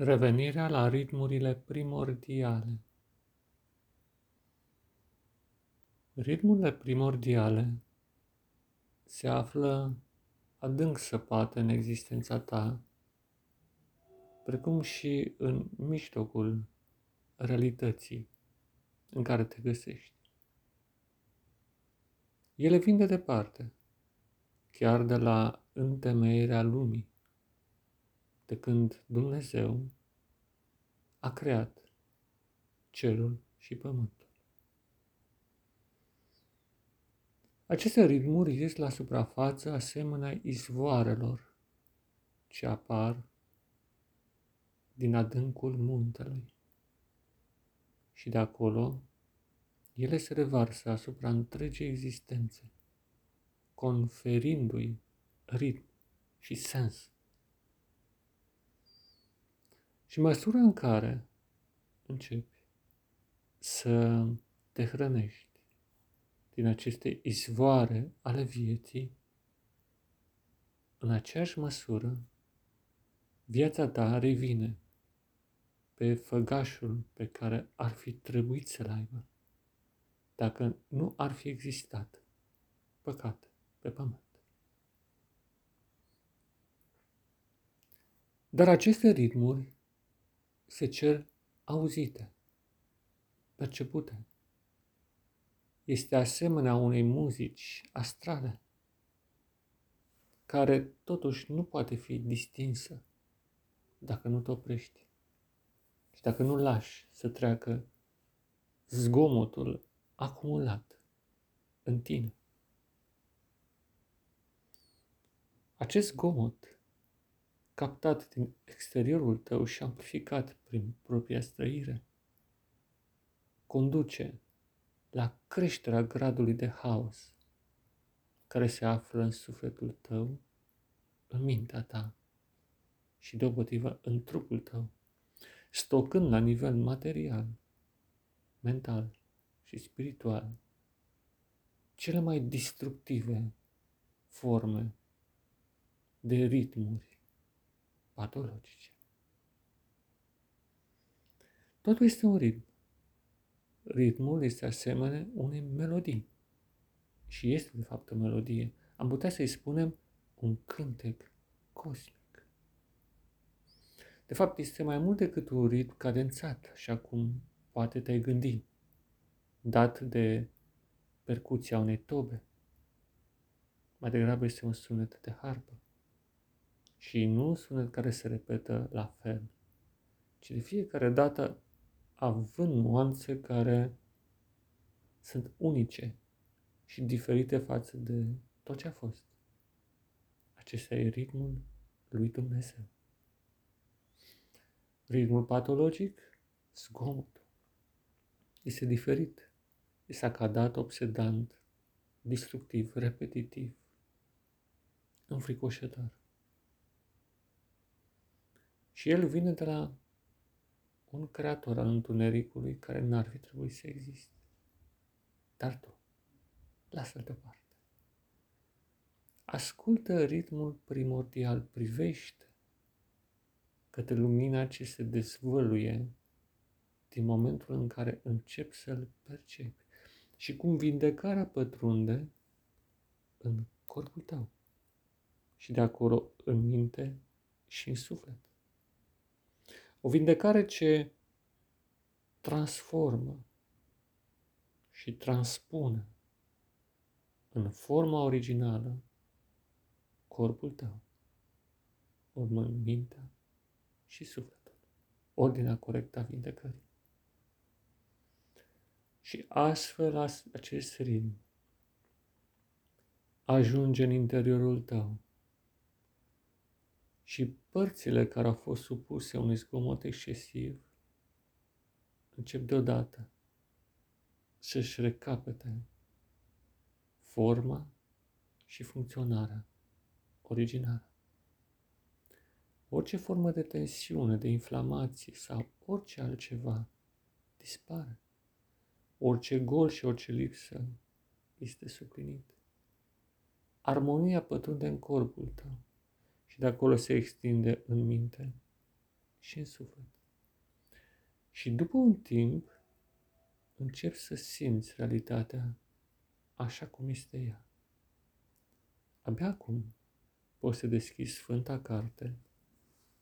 Revenirea la ritmurile primordiale. Ritmurile primordiale se află adânc săpate în existența ta, precum și în mijlocul realității în care te găsești. Ele vin de departe, chiar de la întemeierea lumii de când Dumnezeu a creat cerul și pământul. Aceste ritmuri ies la suprafață asemenea izvoarelor ce apar din adâncul muntelui. Și de acolo ele se revarsă asupra întregii existențe, conferindu-i ritm și sens și măsura în care începi să te hrănești din aceste izvoare ale vieții, în aceeași măsură, viața ta revine pe făgașul pe care ar fi trebuit să-l aibă, dacă nu ar fi existat păcat pe pământ. Dar aceste ritmuri se cer auzite, percepute. Este asemenea unei muzici astrale, care totuși nu poate fi distinsă dacă nu te oprești și dacă nu lași să treacă zgomotul acumulat în tine. Acest zgomot captat din exteriorul tău și amplificat prin propria străire, conduce la creșterea gradului de haos care se află în sufletul tău, în mintea ta și deopotrivă în trupul tău, stocând la nivel material, mental și spiritual cele mai destructive forme de ritmuri patologice. Totul este un ritm. Ritmul este asemenea unei melodii. Și este, de fapt, o melodie. Am putea să-i spunem un cântec cosmic. De fapt, este mai mult decât un ritm cadențat, așa cum poate te-ai gândi, dat de percuția unei tobe. Mai degrabă este un sunet de harpă și nu sunet care se repetă la fel, ci de fiecare dată având nuanțe care sunt unice și diferite față de tot ce a fost. Acesta e ritmul lui Dumnezeu. Ritmul patologic, zgomot, este diferit, este acadat, obsedant, destructiv, repetitiv, înfricoșător. Și el vine de la un creator al întunericului care n-ar fi trebuit să existe. Dar tu, lasă-l deoparte. Ascultă ritmul primordial, privește către lumina ce se dezvăluie din momentul în care începi să-l percepi și cum vindecarea pătrunde în corpul tău și de acolo în minte și în suflet. O vindecare ce transformă și transpune în forma originală corpul tău, urmând mintea și sufletul, ordinea corectă a vindecării. Și astfel acest ritm ajunge în interiorul tău și părțile care au fost supuse unui zgomot excesiv încep deodată să-și recapete forma și funcționarea originală. Orice formă de tensiune, de inflamație sau orice altceva dispare. Orice gol și orice lipsă este suplinit. Armonia pătrunde în corpul tău și de acolo se extinde în minte și în suflet. Și după un timp, încep să simți realitatea așa cum este ea. Abia acum poți să deschizi Sfânta Carte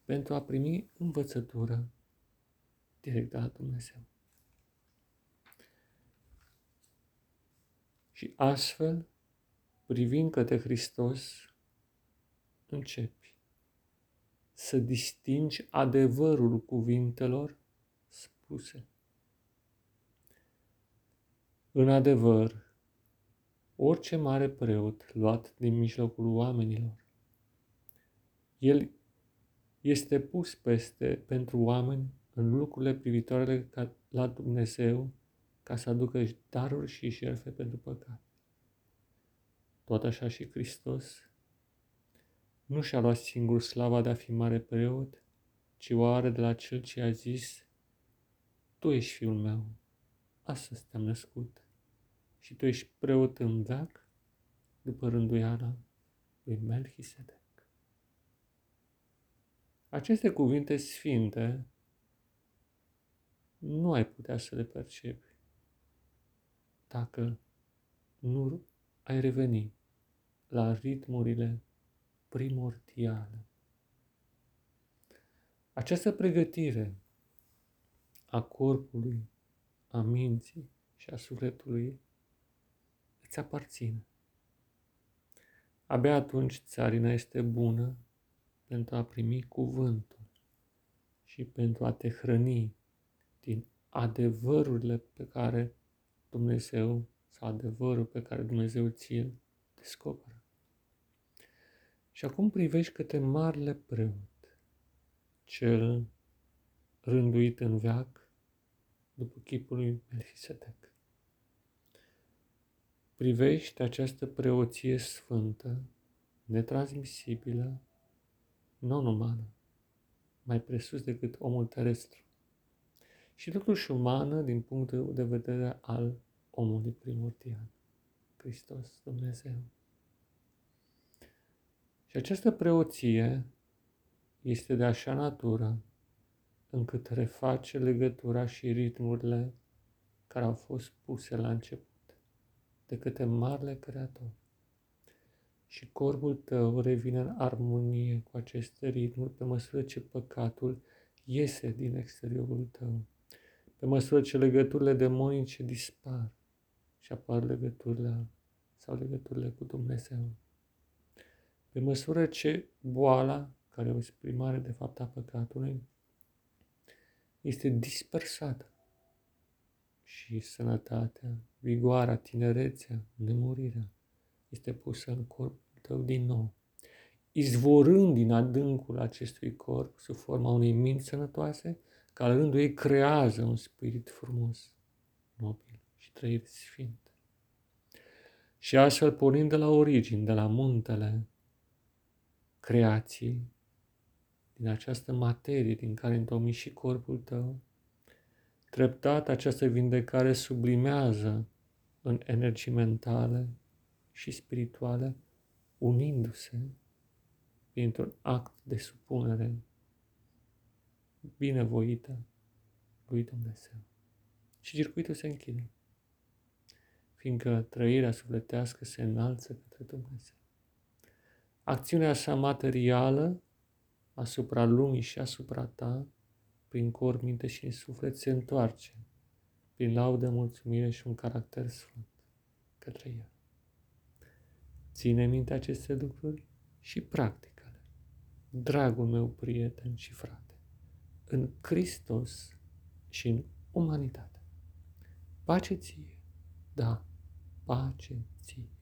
pentru a primi învățătură direct de la Dumnezeu. Și astfel, privind către Hristos, începi să distingi adevărul cuvintelor spuse. În adevăr, orice mare preot luat din mijlocul oamenilor, el este pus peste pentru oameni în lucrurile privitoare la Dumnezeu ca să aducă daruri și jertfe pentru păcat. Tot așa și Hristos nu și-a luat singur slava de a fi mare preot, ci o are de la cel ce a zis, Tu ești fiul meu, astăzi te-am născut și tu ești preot în veac după rânduiala lui Melchisedec. Aceste cuvinte sfinte nu ai putea să le percepi dacă nu ai reveni la ritmurile primordiale. Această pregătire a corpului, a minții și a sufletului îți aparține. Abia atunci țarina este bună pentru a primi cuvântul și pentru a te hrăni din adevărurile pe care Dumnezeu sau adevărul pe care Dumnezeu ți-l descoperă. Și acum privești către marele preot, cel rânduit în veac după chipul lui Melchisedec. Privești această preoție sfântă, netransmisibilă, non-umană, mai presus decât omul terestru și totuși umană din punctul de vedere al omului primordial, Hristos Dumnezeu. Și această preoție este de așa natură încât reface legătura și ritmurile care au fost puse la început de către Marele Creator. Și corpul tău revine în armonie cu aceste ritmuri pe măsură ce păcatul iese din exteriorul tău pe măsură ce legăturile demonice dispar și apar legăturile sau legăturile cu Dumnezeu. Pe măsură ce boala, care e o exprimare de fapt a păcatului, este dispersată și sănătatea, vigoarea, tinerețea, nemurirea este pusă în corpul tău din nou, izvorând din adâncul acestui corp sub forma unei minți sănătoase, ca rândul ei creează un spirit frumos, nobil și trăit sfânt. Și astfel, pornind de la origini, de la muntele creației, din această materie din care întomi și corpul tău, treptat această vindecare sublimează în energii mentale și spirituale, unindu-se printr-un act de supunere binevoită lui Dumnezeu. Și circuitul se închide, fiindcă trăirea sufletească se înalță către Dumnezeu. Acțiunea sa materială asupra lumii și asupra ta, prin corp, minte și în suflet, se întoarce prin laudă, mulțumire și un caracter sfânt către el. Ține minte aceste lucruri și practică-le. Dragul meu prieten și frate în Hristos și în umanitate. Pace ție, da, pace ție.